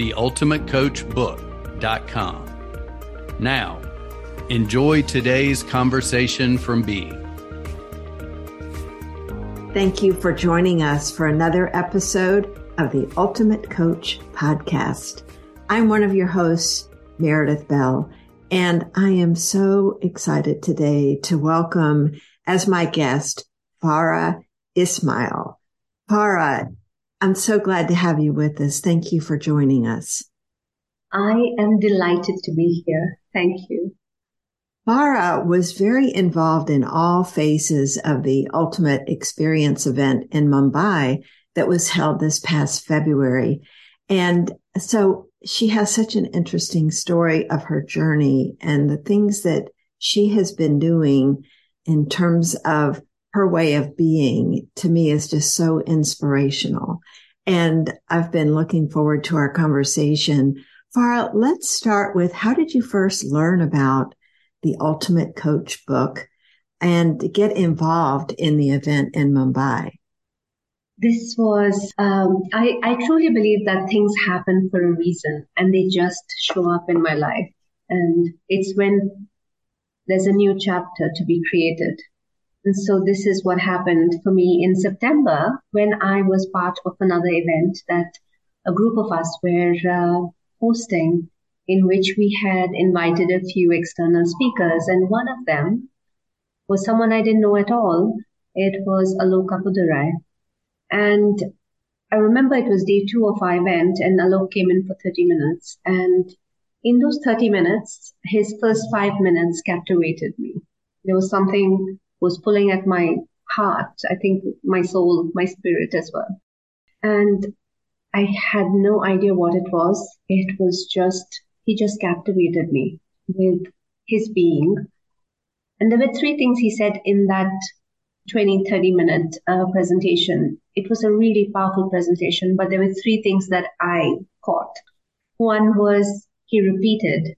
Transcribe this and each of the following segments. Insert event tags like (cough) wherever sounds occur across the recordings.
theultimatecoachbook.com. Now, enjoy today's conversation from Being. Thank you for joining us for another episode of the Ultimate Coach podcast. I'm one of your hosts, Meredith Bell, and I am so excited today to welcome as my guest, Farah Ismail. Farah, I'm so glad to have you with us. Thank you for joining us. I am delighted to be here. Thank you. Farah was very involved in all phases of the Ultimate Experience event in Mumbai that was held this past February. And so she has such an interesting story of her journey and the things that she has been doing in terms of her way of being to me is just so inspirational. And I've been looking forward to our conversation. Farah, let's start with how did you first learn about the Ultimate Coach book and get involved in the event in Mumbai? This was, um, I, I truly believe that things happen for a reason and they just show up in my life. And it's when there's a new chapter to be created. And so this is what happened for me in September when I was part of another event that a group of us were uh, hosting in which we had invited a few external speakers, and one of them was someone I didn't know at all. It was Alok Appadurai. And I remember it was day two of our event, and Alok came in for 30 minutes. And in those 30 minutes, his first five minutes captivated me. There was something was pulling at my heart, I think my soul, my spirit as well. And I had no idea what it was. It was just he just captivated me with his being. And there were three things he said in that 20, 30 minute uh, presentation. It was a really powerful presentation, but there were three things that I caught. One was he repeated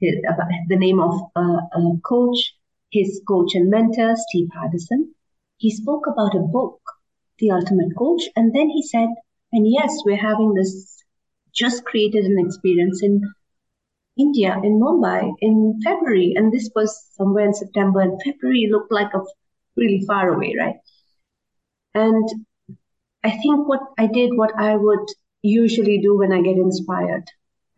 the name of uh, a coach, his coach and mentor, Steve Hardison. He spoke about a book, The Ultimate Coach, and then he said, and yes, we're having this just created an experience in India in Mumbai in February, and this was somewhere in September. And February looked like a really far away, right? And I think what I did, what I would usually do when I get inspired,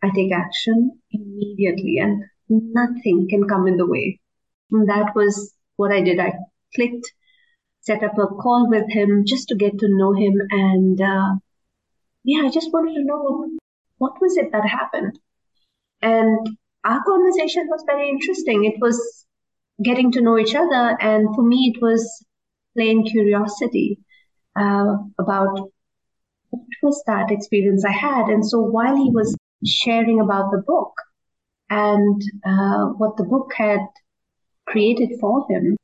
I take action immediately, and nothing can come in the way. And that was what I did. I clicked, set up a call with him just to get to know him, and uh, yeah, I just wanted to know what was it that happened and our conversation was very interesting. It was getting to know each other. And for me, it was plain curiosity uh, about what was that experience I had. And so while he was sharing about the book and uh, what the book had created for him,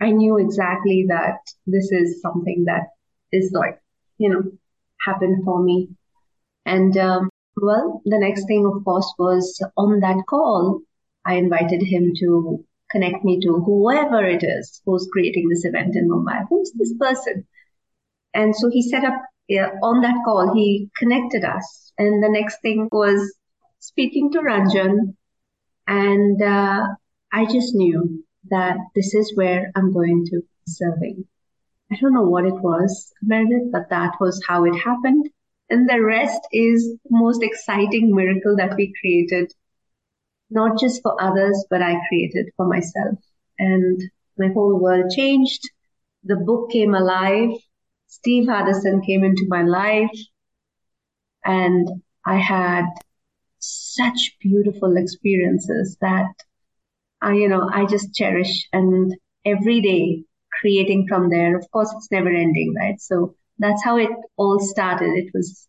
I knew exactly that this is something that is like, you know, happened for me. And um, well, the next thing, of course, was on that call, I invited him to connect me to whoever it is who's creating this event in Mumbai. Who's this person? And so he set up yeah, on that call, he connected us. And the next thing was speaking to Ranjan. And uh, I just knew that this is where I'm going to be serving. I don't know what it was, Meredith, but that was how it happened. And the rest is the most exciting miracle that we created, not just for others, but I created for myself. And my whole world changed. The book came alive. Steve Hardison came into my life and I had such beautiful experiences that You know, I just cherish and every day creating from there. Of course, it's never ending, right? So that's how it all started. It was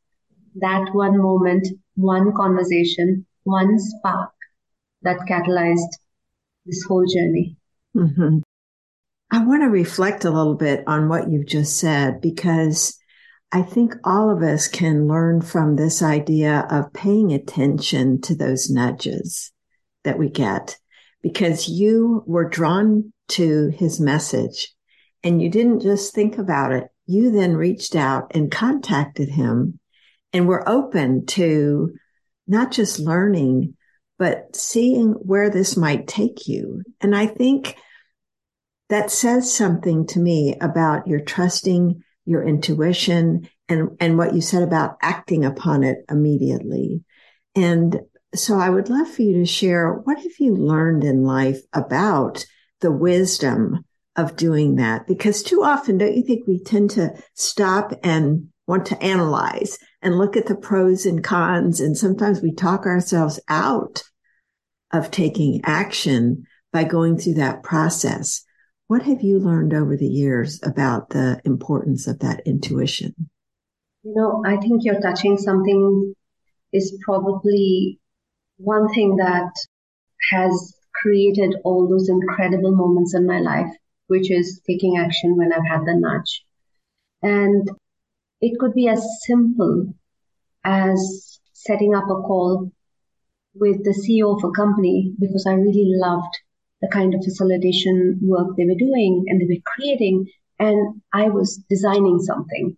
that one moment, one conversation, one spark that catalyzed this whole journey. Mm-hmm. I want to reflect a little bit on what you've just said because I think all of us can learn from this idea of paying attention to those nudges that we get because you were drawn to his message and you didn't just think about it. You then reached out and contacted him and were open to not just learning, but seeing where this might take you. And I think that says something to me about your trusting your intuition and, and what you said about acting upon it immediately. And so I would love for you to share what have you learned in life about the wisdom of doing that? Because too often, don't you think we tend to stop and want to analyze and look at the pros and cons? And sometimes we talk ourselves out of taking action by going through that process. What have you learned over the years about the importance of that intuition? You know, I think you're touching something is probably one thing that has created all those incredible moments in my life, which is taking action when I've had the nudge. And it could be as simple as setting up a call with the CEO of a company because I really loved the kind of facilitation work they were doing and they were creating. And I was designing something.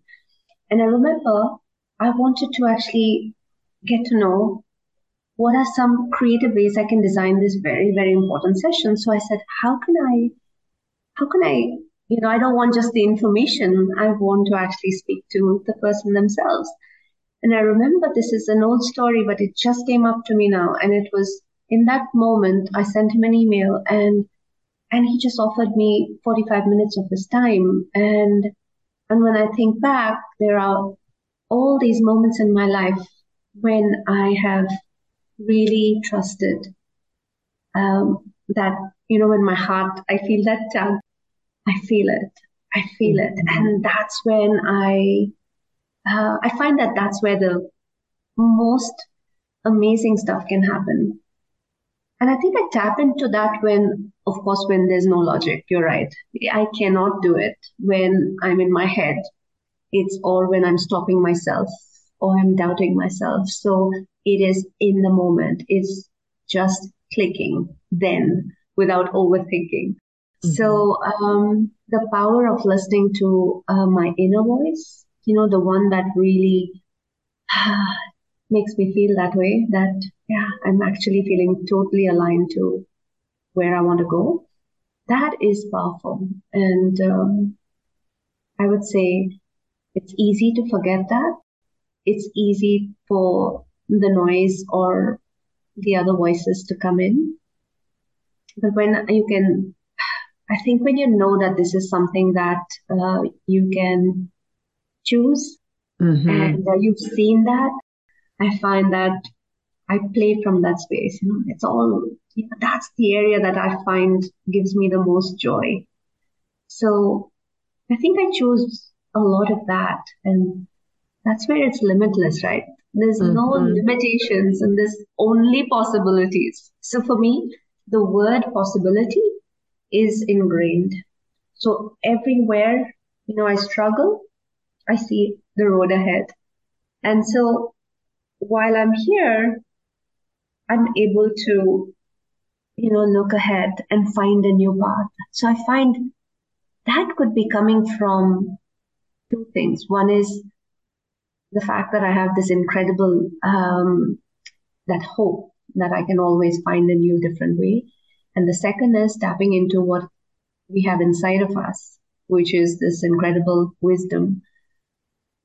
And I remember I wanted to actually get to know what are some creative ways I can design this very, very important session. So I said, how can I, how can I, you know, I don't want just the information. I want to actually speak to the person themselves. And I remember this is an old story, but it just came up to me now. And it was in that moment, I sent him an email and, and he just offered me 45 minutes of his time. And, and when I think back, there are all these moments in my life when I have really trusted, um, that, you know, in my heart, I feel that tug. I feel it. I feel it. Mm-hmm. And that's when I, uh, I find that that's where the most amazing stuff can happen. And I think I tap into that when, of course, when there's no logic. You're right. I cannot do it when I'm in my head. It's or when I'm stopping myself or I'm doubting myself. So it is in the moment. It's just clicking then without overthinking. Mm-hmm. So, um, the power of listening to uh, my inner voice, you know, the one that really (sighs) makes me feel that way that yeah, I'm actually feeling totally aligned to where I want to go. That is powerful. And um, I would say it's easy to forget that. It's easy for the noise or the other voices to come in. But when you can, I think when you know that this is something that uh, you can choose mm-hmm. and uh, you've seen that, I find that I play from that space. You know, it's all you know, that's the area that I find gives me the most joy. So I think I chose a lot of that, and that's where it's limitless, right? There's mm-hmm. no limitations, and there's only possibilities. So for me, the word possibility is ingrained. So everywhere, you know, I struggle, I see the road ahead. And so while I'm here, I'm able to, you know, look ahead and find a new path. So I find that could be coming from two things. One is the fact that I have this incredible, um, that hope that I can always find a new, different way. And the second is tapping into what we have inside of us, which is this incredible wisdom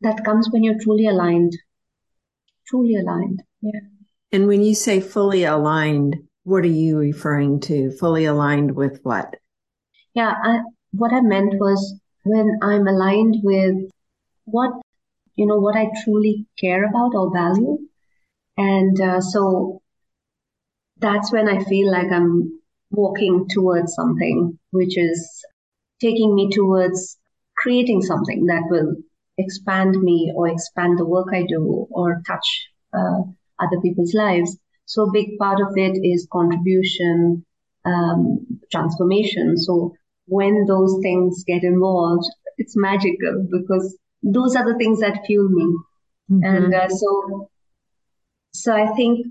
that comes when you're truly aligned, truly aligned. Yeah. And when you say fully aligned, what are you referring to? Fully aligned with what? Yeah, I, what I meant was when I'm aligned with what, you know, what I truly care about or value. And uh, so that's when I feel like I'm walking towards something, which is taking me towards creating something that will expand me or expand the work I do or touch uh, other people's lives. So a big part of it is contribution, um, transformation. So when those things get involved, it's magical because those are the things that fuel me. Mm-hmm. And uh, so, so I think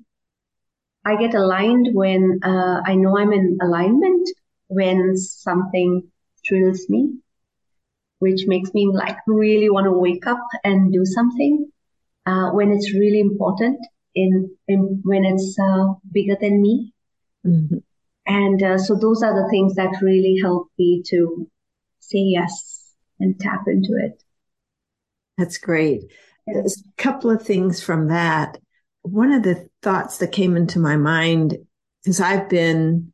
I get aligned when uh, I know I'm in alignment when something thrills me, which makes me like really want to wake up and do something. Uh, when it's really important, in, in when it's uh, bigger than me, mm-hmm. and uh, so those are the things that really help me to say yes and tap into it. That's great. There's a couple of things from that. One of the thoughts that came into my mind, because I've been,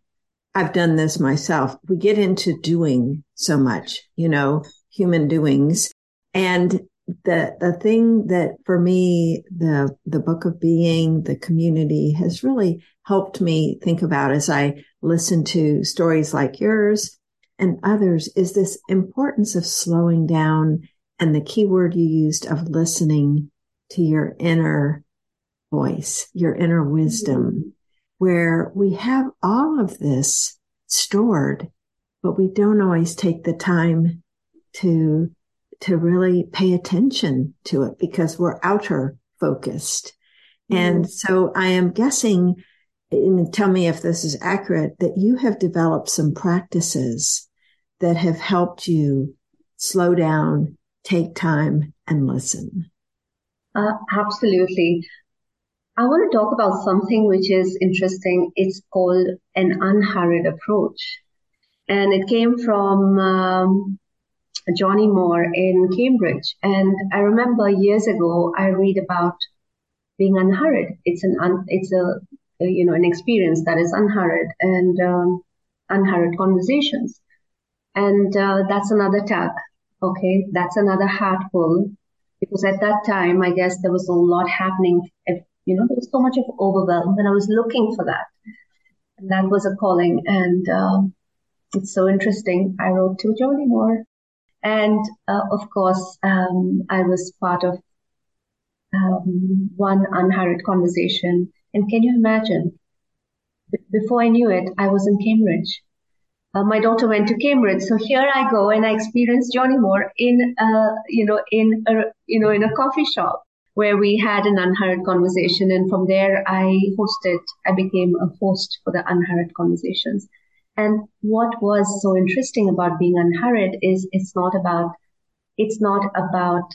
I've done this myself. We get into doing so much, you know, human doings. And the, the thing that for me, the, the book of being, the community has really helped me think about as I listen to stories like yours and others is this importance of slowing down and the key word you used of listening to your inner voice, your inner wisdom, mm-hmm. where we have all of this stored, but we don't always take the time to, to really pay attention to it because we're outer focused. Mm-hmm. And so I am guessing, and tell me if this is accurate, that you have developed some practices that have helped you slow down take time and listen. Uh, absolutely. I want to talk about something which is interesting. It's called an unhurried approach. And it came from um, Johnnie Moore in Cambridge. And I remember years ago, I read about being unhurried. It's an, un, it's a, you know, an experience that is unhurried and um, unhurried conversations. And uh, that's another tag Okay, that's another pull because at that time, I guess there was a lot happening. You know, there was so much of overwhelm, and I was looking for that. And that was a calling, and uh, it's so interesting. I wrote to Johnnie Moore, and uh, of course, um, I was part of um, one unhurried conversation. And can you imagine? Before I knew it, I was in Cambridge uh, my daughter went to Cambridge. So here I go and I experienced Johnnie Moore in, uh, you know, in a, you know, in a coffee shop where we had an unhurried conversation. And from there, I hosted, I became a host for the unhurried conversations. And what was so interesting about being unhurried is it's not about, it's not about,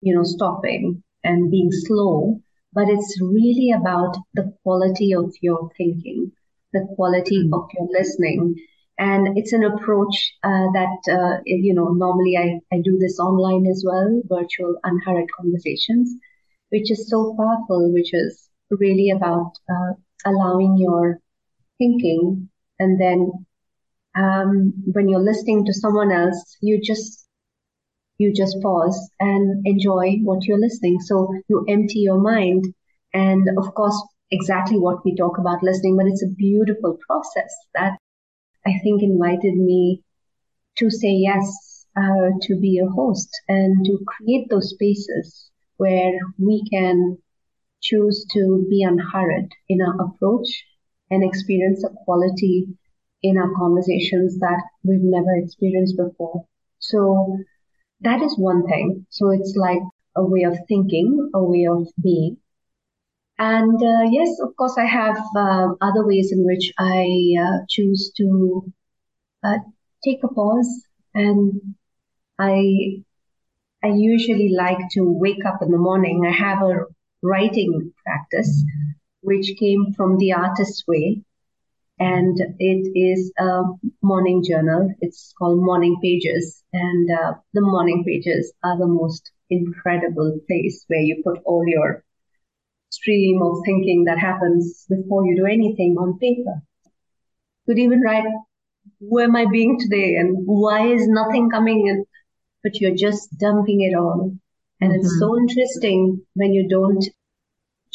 you know, stopping and being slow, but it's really about the quality of your thinking the quality mm-hmm. of your listening. And it's an approach uh, that, uh, you know, normally I, I do this online as well, virtual unhurried conversations, which is so powerful, which is really about uh, allowing your thinking. And then um, when you're listening to someone else, you just you just pause and enjoy what you're listening. So you empty your mind. And of course, exactly what we talk about listening, but it's a beautiful process that I think invited me to say yes, uh, to be a host and to create those spaces where we can choose to be unhurried in our approach and experience a quality in our conversations that we've never experienced before. So that is one thing. So it's like a way of thinking, a way of being. And uh, yes, of course, I have uh, other ways in which I uh, choose to uh, take a pause. And I, I usually like to wake up in the morning. I have a writing practice, which came from the artist's way. And it is a morning journal. It's called Morning Pages. And uh, the morning pages are the most incredible place where you put all your stream of thinking that happens before you do anything on paper. Could even write, who am I being today and why is nothing coming in? But you're just dumping it all. And mm-hmm. it's so interesting when you don't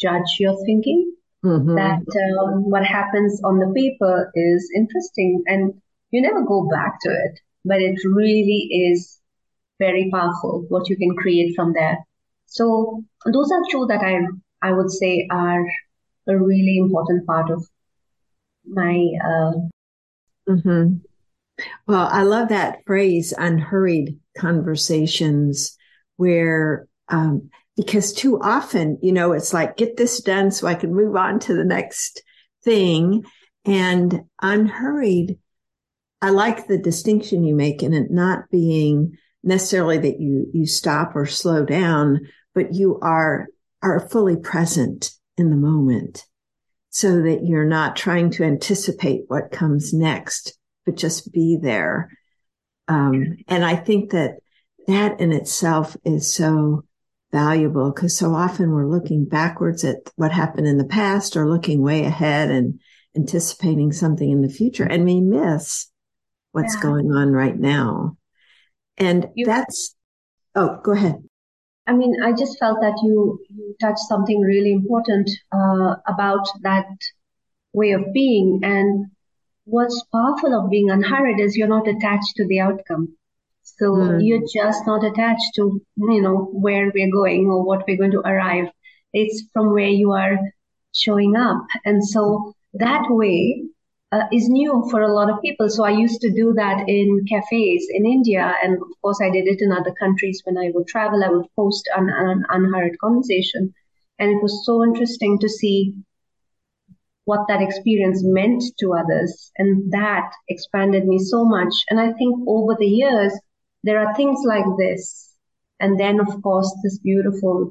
judge your thinking mm-hmm. that um, what happens on the paper is interesting and you never go back to it, but it really is very powerful what you can create from there. So those are two that I I would say are a really important part of my. Uh, mm-hmm. Well, I love that phrase, unhurried conversations, where um, because too often, you know, it's like get this done so I can move on to the next thing, and unhurried. I like the distinction you make in it not being necessarily that you you stop or slow down, but you are are fully present in the moment so that you're not trying to anticipate what comes next, but just be there. Um, and I think that that in itself is so valuable because so often we're looking backwards at what happened in the past or looking way ahead and anticipating something in the future and we miss what's yeah. going on right now. And you, that's, oh, go ahead. I mean, I just felt that you, you touched something really important uh, about that way of being. And what's powerful of being unhurried is you're not attached to the outcome. So mm. you're just not attached to, you know, where we're going or what we're going to arrive. It's from where you are showing up. And so that way uh, is new for a lot of people. So I used to do that in cafes in India. And of course, I did it in other countries. When I would travel, I would post an, an unhurried conversation. And it was so interesting to see what that experience meant to others. And that expanded me so much. And I think over the years, there are things like this. And then, of course, this beautiful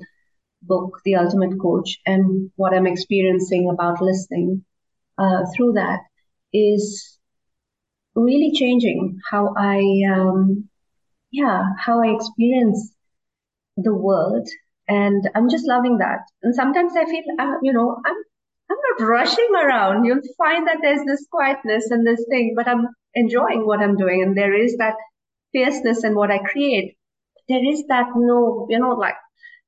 book, The Ultimate Coach, and what I'm experiencing about listening uh, through that is really changing how I, um, yeah, how I experience the world. And I'm just loving that. And sometimes I feel, uh, you know, I'm, I'm not rushing around. You'll find that there's this quietness and this thing, but I'm enjoying what I'm doing. And there is that fierceness in what I create. There is that no, you know, like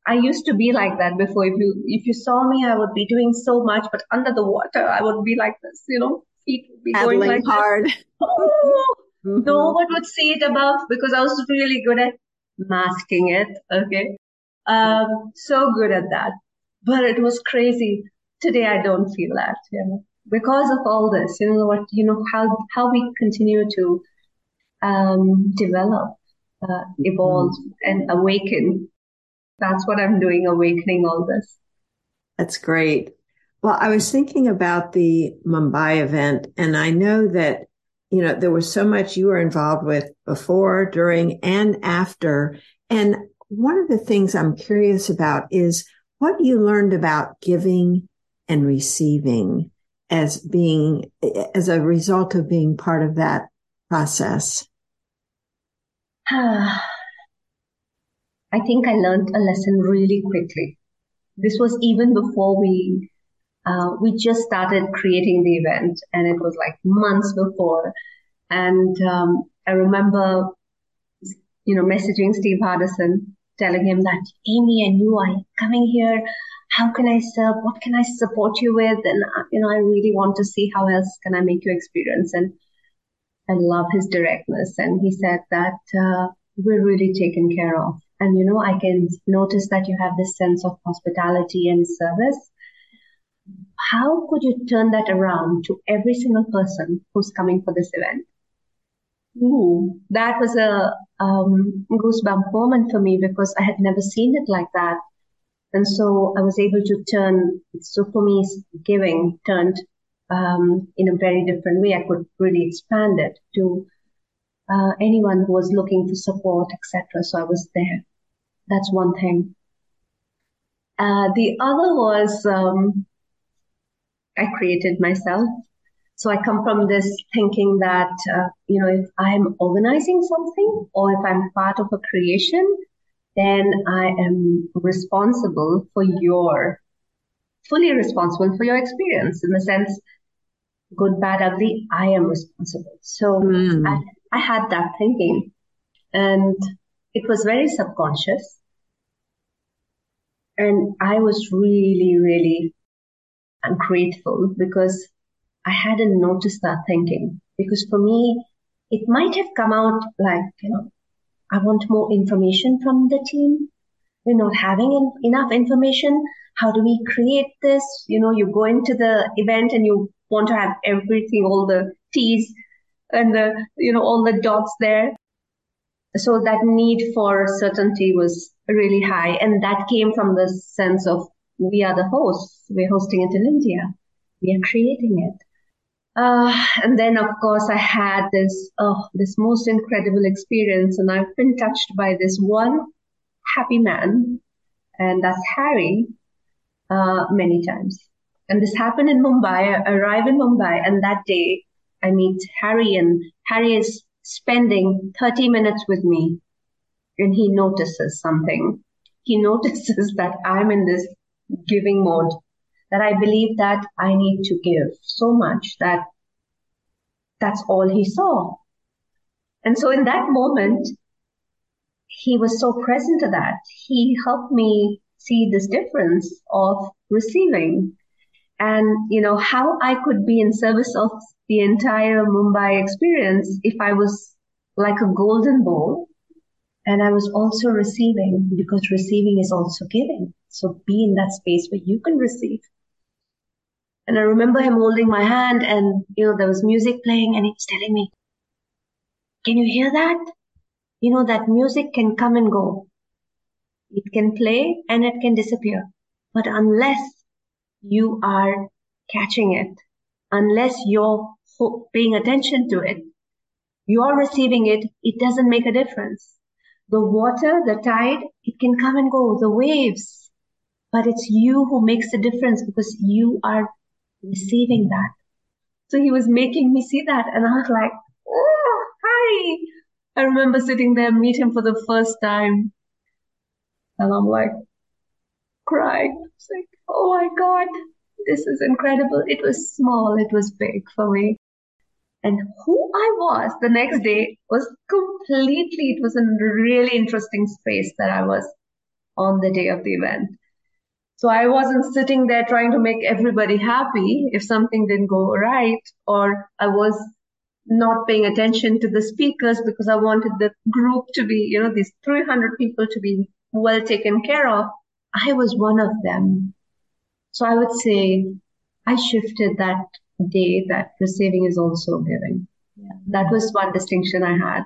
I used to be like that before. If you if you saw me, I would be doing so much, but under the water, I would be like this, you know, feet would be Paddling going like hard. (laughs) Oh, mm-hmm. no one would see it above because I was really good at masking it. Okay, um, so good at that. But it was crazy. Today, I don't feel that. You know, because of all this. You know what? You know how how we continue to um, develop, uh, evolve, mm-hmm. and awaken that's what I'm doing, awakening all this. That's great. Well, I was thinking about the Mumbai event, and I know that, you know, there was so much you were involved with before, during, and after. And one of the things I'm curious about is what you learned about giving and receiving as being, as a result of being part of that process. (sighs) I think I learned a lesson really quickly. This was even before we uh, we just started creating the event, and it was like months before. And um, I remember, you know, messaging Steve Hardison, telling him that Amy and you are coming here. How can I serve? What can I support you with? And uh, you know, I really want to see how else can I make you experience. And I love his directness. And he said that uh, we're really taken care of. And, you know, I can notice that you have this sense of hospitality and service. How could you turn that around to every single person who's coming for this event? Ooh, that was a um, goosebump moment for me because I had never seen it like that. And so I was able to turn, so for me, giving turned um, in a very different way. I could really expand it to uh, anyone who was looking for support, etc. So I was there. That's one thing. Uh, the other was um, I created myself. So I come from this thinking that, uh, you know, if I'm organizing something or if I'm part of a creation, then I am responsible for your, fully responsible for your experience in the sense, good, bad, ugly, I am responsible. So mm. I, I had that thinking and it was very subconscious. And I was really, really ungrateful because I hadn't noticed that thinking. Because for me, it might have come out like, you know, I want more information from the team. We're not having in, enough information. How do we create this? You know, you go into the event and you want to have everything, all the T's and the, you know, all the dots there. So that need for certainty was really high. And that came from the sense of we are the hosts. We're hosting it in India. We are creating it. Uh, and then, of course, I had this oh, this most incredible experience, and I've been touched by this one happy man, and that's Harry, uh, many times. And this happened in Mumbai. I arrive in Mumbai, and that day I meet Harry, and Harry is spending 30 minutes with me, and he notices something. He (laughs) notices that I'm in this giving mode that I believe that I need to give so much that that's all he saw. And so in that moment, he was so present to that. He helped me see this difference of receiving and, you know, how I could be in service of the entire Mumbai experience if I was like a golden bowl and I was also receiving because receiving is also giving. So be in that space where you can receive. And I remember him holding my hand and, you know, there was music playing and he was telling me, can you hear that? You know, that music can come and go. It can play and it can disappear. But unless you are catching it, unless you're paying attention to it, you're receiving it, it doesn't make a difference. The water, the tide, it can come and go, the waves, but it's you who makes the difference because you are receiving that. So he was making me see that. And I was like, oh, hi. I remember sitting there, meet him for the first time. And I'm like, crying. It's like, oh my God, this is incredible. It was small, it was big for me. And who I was the next day was completely, it was a really interesting space that I was on the day of the event. So I wasn't sitting there trying to make everybody happy if something didn't go right, or I was not paying attention to the speakers because I wanted the group to be, you know, these 300 people to be well taken care of. I was one of them. So I would say I shifted that day that receiving is also giving. Yeah. That was one distinction I had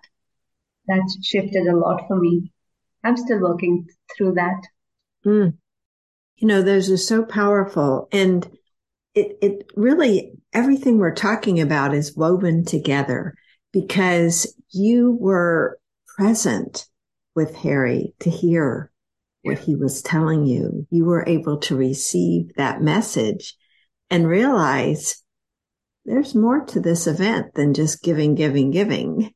that shifted a lot for me. I'm still working through that. Mm you know, those are so powerful. And it, it really, everything we're talking about is woven together because you were present with Harry to hear what he was telling you. You were able to receive that message and realize there's more to this event than just giving, giving, giving.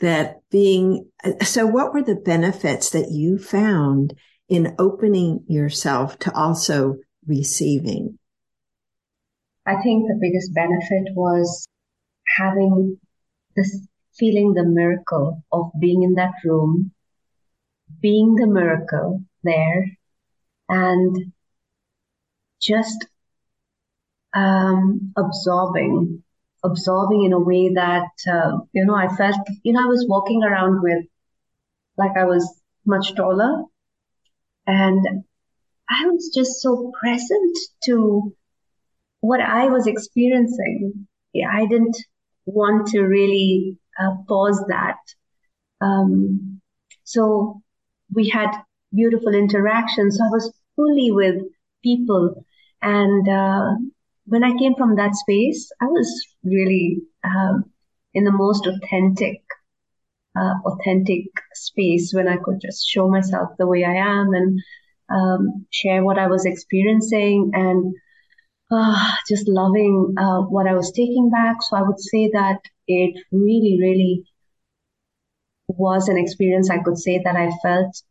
That being, so what were the benefits that you found in opening yourself to also receiving? I think the biggest benefit was having this feeling the miracle of being in that room, being the miracle there, and just um, absorbing, absorbing in a way that, uh, you know, I felt, you know, I was walking around with, like I was much taller and I was just so present to what I was experiencing. I didn't want to really uh, pause that. Um, so we had beautiful interactions. So I was fully with people. And uh, when I came from that space, I was really um, in the most authentic uh, authentic space when I could just show myself the way I am and um, share what I was experiencing and uh, just loving uh, what I was taking back. So I would say that it really, really was an experience I could say that I felt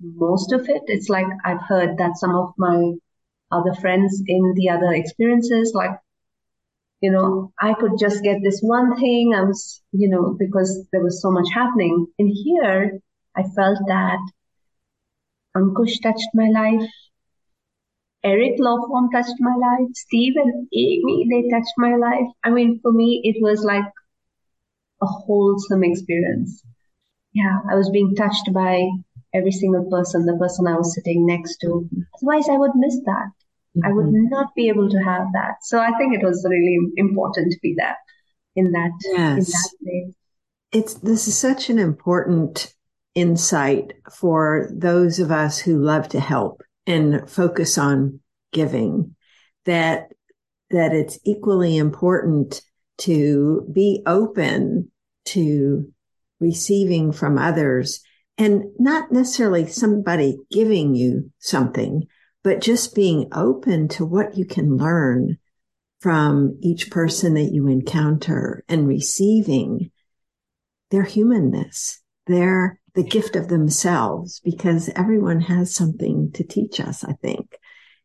most of it. It's like I've heard that some of my other friends in the other experiences, like you know, I could just get this one thing. I was, you know, because there was so much happening. And here, I felt that Ankush touched my life. Eric Lawform touched my life. Steve and Amy, they touched my life. I mean, for me, it was like a wholesome experience. yeah, I was being touched by every single person, the person I was sitting next to. Otherwise, I would miss that. Mm-hmm. I would mm-hmm. not be able to have that. So I think it was really important to be there in that, yes. in that place. It's, this is such an important insight for those of us who love to help and focus on giving that, that it's equally important to be open to receiving from others and not necessarily somebody giving you something, but just being open to what you can learn from each person that you encounter and receiving their humanness, their, the gift of themselves, because everyone has something to teach us, I think,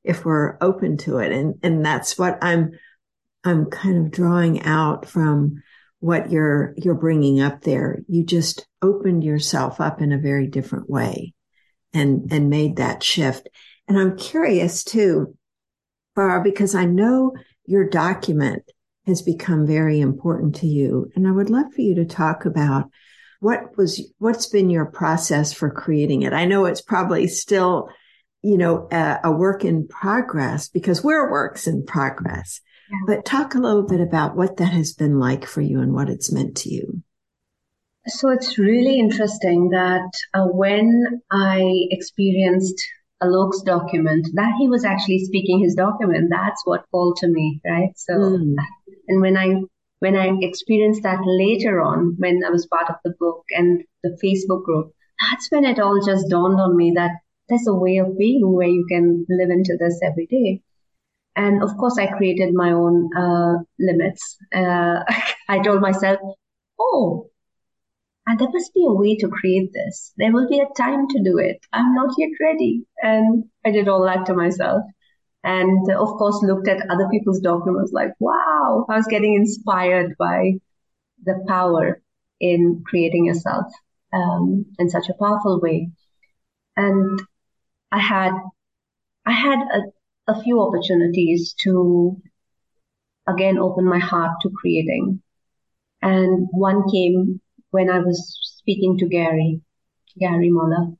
if we're open to it. And, and that's what I'm, I'm kind of drawing out from what you're, you're bringing up there. You just opened yourself up in a very different way and, and made that shift. And I'm curious too, Farah, because I know your document has become very important to you. And I would love for you to talk about what was, what's been your process for creating it? I know it's probably still, you know, a, a work in progress because we're works in progress. But talk a little bit about what that has been like for you and what it's meant to you. So it's really interesting that uh, when I experienced Alok's document, that he was actually speaking his document, that's what called to me, right? So, mm. and when I when I experienced that later on, when I was part of the book and the Facebook group, that's when it all just dawned on me that there's a way of being where you can live into this every day. And of course, I created my own uh, limits. Uh, (laughs) I told myself, oh, and there must be a way to create this. There will be a time to do it. I'm not yet ready. And I did all that to myself. And of course, looked at other people's documents like, wow, I was getting inspired by the power in creating yourself um, in such a powerful way. And I had, I had a, a few opportunities to again open my heart to creating. And one came when I was speaking to Gary, Gary Moller.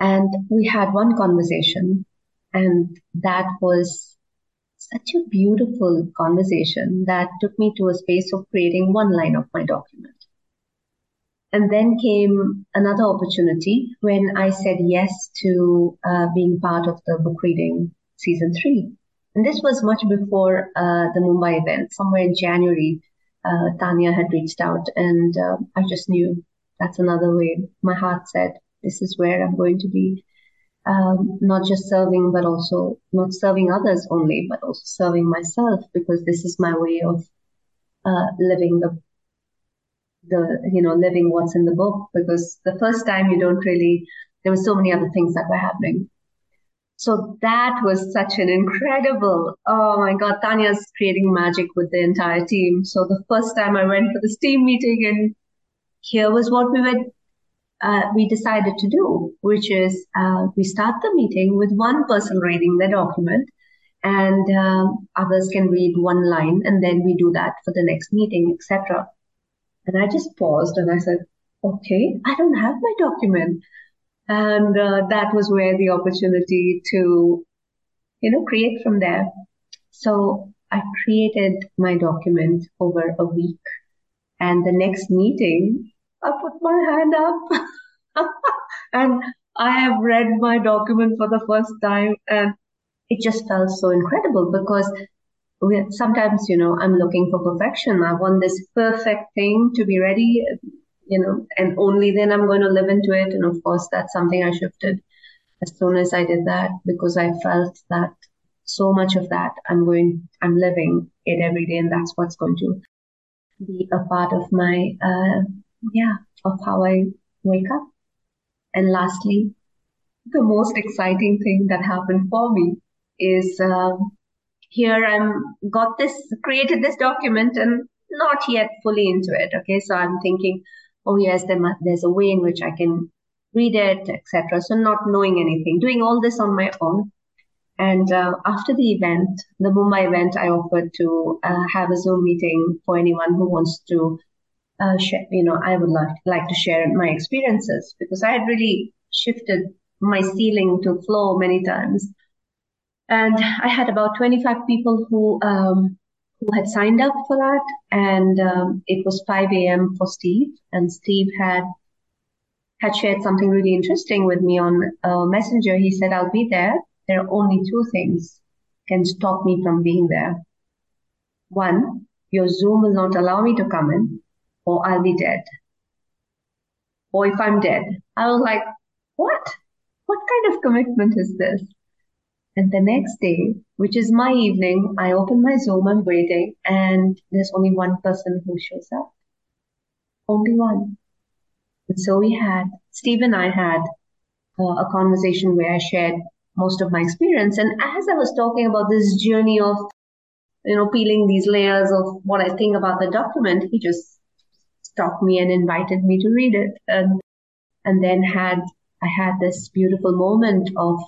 And we had one conversation, and that was such a beautiful conversation that took me to a space of creating one line of my document. And then came another opportunity when I said yes to uh, being part of the book reading season three. And this was much before uh, the Mumbai event, somewhere in January. Uh, Tanya had reached out, and uh, I just knew that's another way. My heart said, This is where I'm going to be. Um, not just serving, but also not serving others only, but also serving myself because this is my way of uh, living the the you know living what's in the book because the first time you don't really there were so many other things that were happening so that was such an incredible oh my god tanya's creating magic with the entire team so the first time i went for this team meeting and here was what we were uh, we decided to do which is uh, we start the meeting with one person reading the document and um, others can read one line and then we do that for the next meeting etc and I just paused and I said, okay, I don't have my document. And uh, that was where the opportunity to, you know, create from there. So I created my document over a week. And the next meeting, I put my hand up (laughs) and I have read my document for the first time and it just felt so incredible because sometimes, you know, I'm looking for perfection. I want this perfect thing to be ready, you know, and only then I'm going to live into it. And of course, that's something I shifted as soon as I did that because I felt that so much of that I'm going, I'm living it every day. And that's what's going to be a part of my, uh, yeah, of how I wake up. And lastly, the most exciting thing that happened for me is, um, here I'm got this, created this document and not yet fully into it. Okay. So I'm thinking, oh yes, there must, there's a way in which I can read it, etc. So not knowing anything, doing all this on my own. And uh, after the event, the Mumbai event, I offered to uh, have a Zoom meeting for anyone who wants to uh, share, you know, I would like, like to share my experiences because I had really shifted my ceiling to flow many times. And I had about 25 people who, um, who had signed up for that. And, um, it was 5 a.m. for Steve and Steve had, had shared something really interesting with me on uh, Messenger. He said, I'll be there. There are only two things can stop me from being there. One, your Zoom will not allow me to come in or I'll be dead. Or if I'm dead, I was like, what? What kind of commitment is this? And the next day, which is my evening, I open my Zoom, I'm waiting, and there's only one person who shows up. Only one. And so we had, Steve and I had uh, a conversation where I shared most of my experience. And as I was talking about this journey of, you know, peeling these layers of what I think about the document, he just stopped me and invited me to read it. And, and then had, I had this beautiful moment of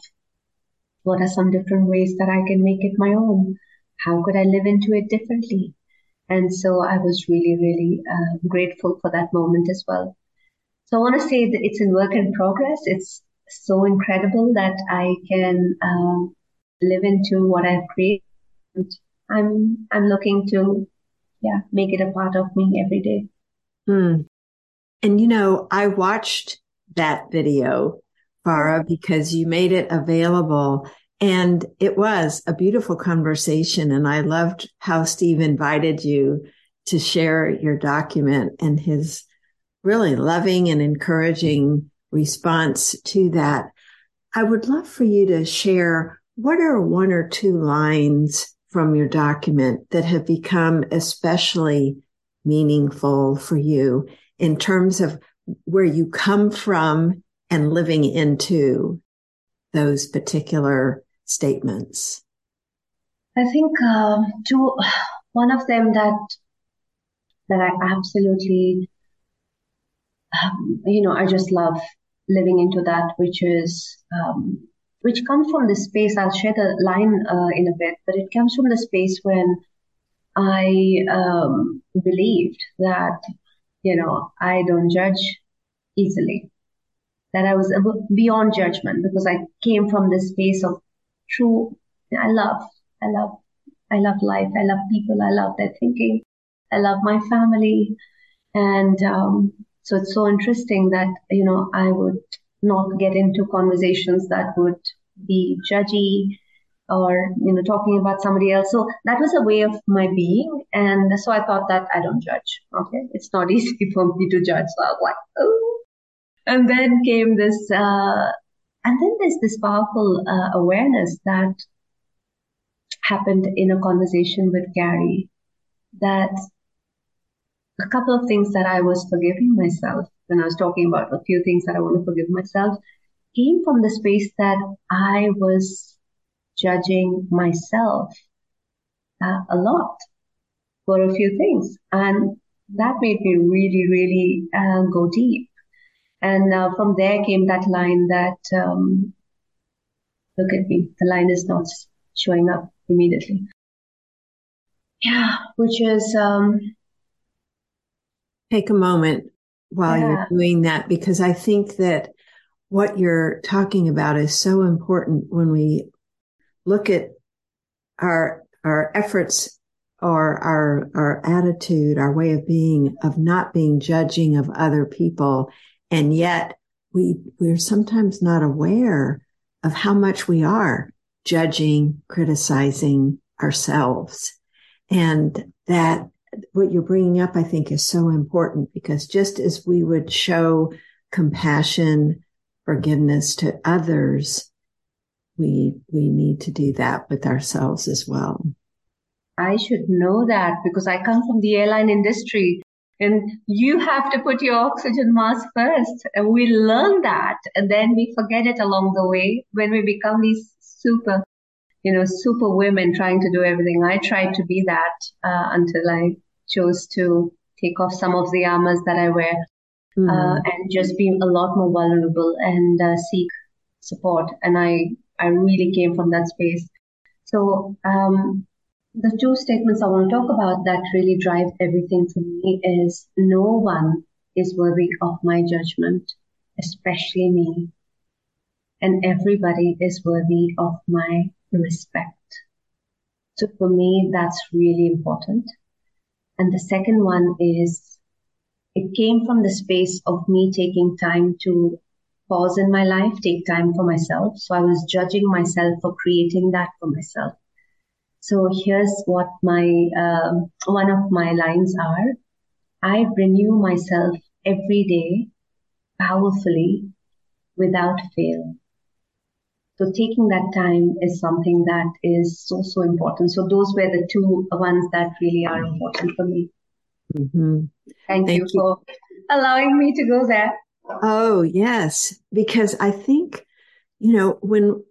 what are some different ways that I can make it my own? How could I live into it differently? And so I was really, really uh, grateful for that moment as well. So I want to say that it's in work in progress. It's so incredible that I can uh, live into what I've created. I'm I'm looking to yeah make it a part of me every day. Hmm. And you know, I watched that video, Farah, because you made it available. And it was a beautiful conversation. And I loved how Steve invited you to share your document and his really loving and encouraging response to that. I would love for you to share what are one or two lines from your document that have become especially meaningful for you in terms of where you come from and living into those particular statements? I think um, two, one of them that that I absolutely, um, you know, I just love living into that, which is um, which comes from the space. I'll share the line uh, in a bit, but it comes from the space when I um, believed that you know I don't judge easily, that I was beyond judgment because I came from this space of true. I love, I love, I love life. I love people. I love their thinking. I love my family, and um, so it's so interesting that you know I would not get into conversations that would be judgy or you know talking about somebody else so that was a way of my being and so i thought that i don't judge okay it's not (laughs) easy for me to judge so i was like oh and then came this uh, and then there's this powerful uh, awareness that happened in a conversation with gary that a couple of things that i was forgiving myself when i was talking about a few things that i want to forgive myself came from the space that i was judging myself uh, a lot for a few things. And that made me really, really uh, go deep. And uh, from there came that line that, um, look at me, the line is not showing up immediately. Yeah, which is, um, take a moment while yeah. you're doing that because I think that what you're talking about is so important when we look at our our efforts or our our attitude, our way of being of not being judging of other people, and yet we we're sometimes not aware of how much we are judging, criticizing ourselves, and that what you're bringing up, I think, is so important because just as we would show compassion, forgiveness to others, we we need to do that with ourselves as well. I should know that because I come from the airline industry and you have to put your oxygen mask first. And we learn that and then we forget it along the way when we become these super, you know, super women trying to do everything. I tried to be that uh, until I chose to take off some of the armors that I wear mm-hmm. uh, and just be a lot more vulnerable and uh, seek support. And I I really came from that space. So, um, the two statements I want to talk about that really drive everything for me is no one is worthy of my judgment, especially me. And everybody is worthy of my respect. So for me, that's really important. And the second one is it came from the space of me taking time to pause in my life, take time for myself. So I was judging myself for creating that for myself. So here's what my uh, one of my lines are. I renew myself every day, powerfully, without fail. So taking that time is something that is so, so important. So those were the two ones that really are important for me. Mm-hmm. Thank, Thank you, you for allowing me to go there. Oh, yes. Because I think, you know, when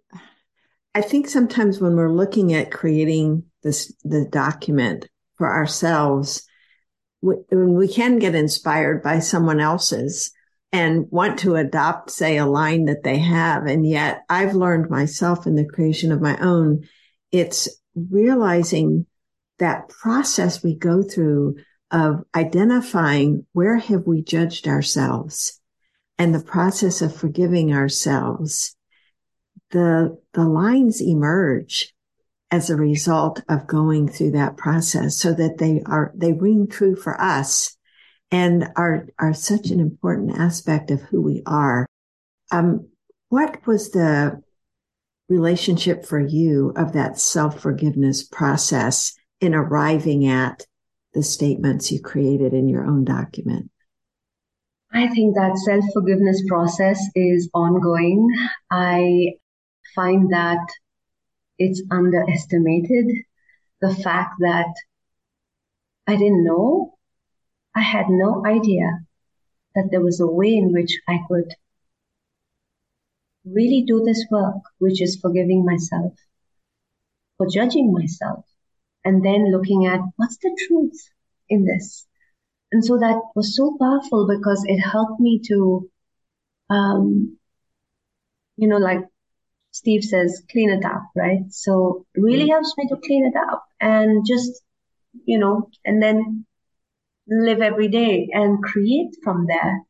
I think sometimes when we're looking at creating this, the document for ourselves, we, we can get inspired by someone else's and want to adopt, say, a line that they have. And yet I've learned myself in the creation of my own, it's realizing that process we go through of identifying where have we judged ourselves and the process of forgiving ourselves. The, the lines emerge as a result of going through that process so that they are, they ring true for us and are are such an important aspect of who we are. Um, what was the relationship for you of that self forgiveness process in arriving at the statements you created in your own document? I think that self forgiveness process is ongoing. I find that it's underestimated. The fact that I didn't know I had no idea that there was a way in which I could really do this work, which is forgiving myself, for judging myself, and then looking at what's the truth in this. And so that was so powerful because it helped me to, um, you know, like Steve says, clean it up, right? So really mm. helps me to clean it up and just, you know, and then live every day and create from there.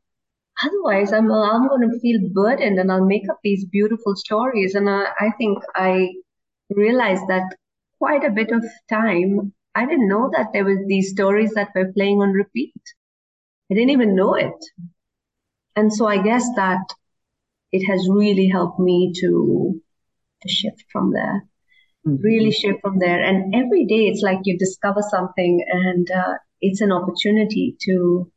Otherwise, I'm, I'm going to feel burdened and I'll make up these beautiful stories. And I, I think I realized that quite a bit of time, I didn't know that there was these stories that were playing on repeat. I didn't even know it. And so I guess that it has really helped me to, to shift from there. Mm-hmm. Really shift from there. And every day it's like you discover something and uh, it's an opportunity to,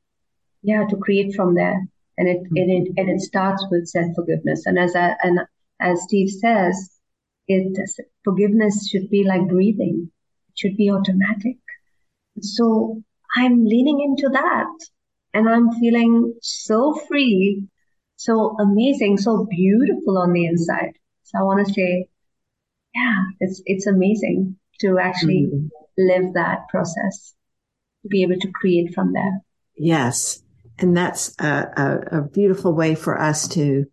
yeah, to create from there. And it, mm-hmm. and it, and it starts with self forgiveness. And as I, and as Steve says, it, forgiveness should be like breathing. It should be automatic. So I'm leaning into that and I'm feeling so free, so amazing, so beautiful on the inside. So I want to say, yeah, it's, it's amazing to actually mm-hmm. live that process to be able to create from there. Yes. And that's a, a, a beautiful way for us to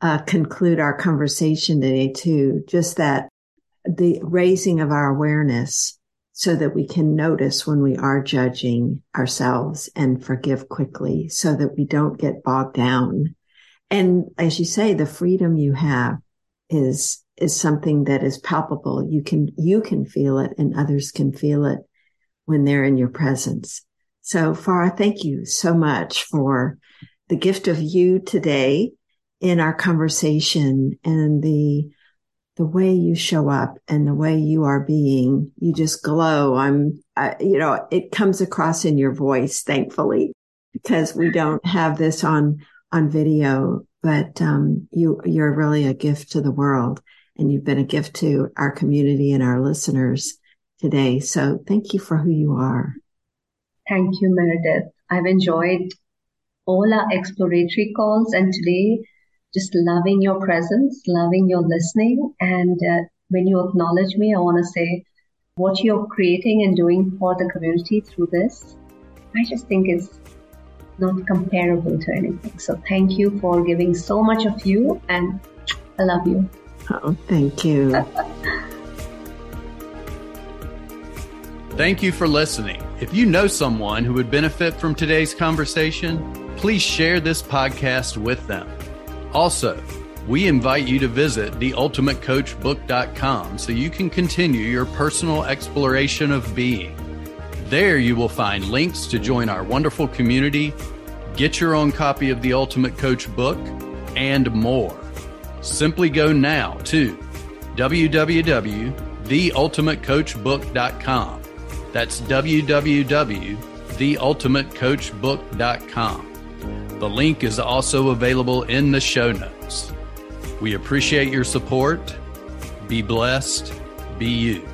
uh, conclude our conversation today too. Just that the raising of our awareness so that we can notice when we are judging ourselves and forgive quickly so that we don't get bogged down. And as you say, the freedom you have is, is something that is palpable. You can, you can feel it and others can feel it when they're in your presence. So Farah, thank you so much for the gift of you today in our conversation and the the way you show up and the way you are being you just glow i'm you know it comes across in your voice thankfully because we don't have this on on video but um, you you're really a gift to the world and you've been a gift to our community and our listeners today. So thank you for who you are. Thank you, Meredith. I've enjoyed all our exploratory calls and today just loving your presence, loving your listening. And uh, when you acknowledge me, I want to say what you're creating and doing for the community through this, I just think is not comparable to anything. So thank you for giving so much of you and I love you. Oh, thank you. Thank you for listening. If you know someone who would benefit from today's conversation, please share this podcast with them. Also, we invite you to visit theultimatecoachbook.com so you can continue your personal exploration of being. There you will find links to join our wonderful community, get your own copy of the Ultimate Coach book, and more. Simply go now to www.theultimatecoachbook.com that's www.theultimatecoachbook.com. The link is also available in the show notes. We appreciate your support. Be blessed. Be you.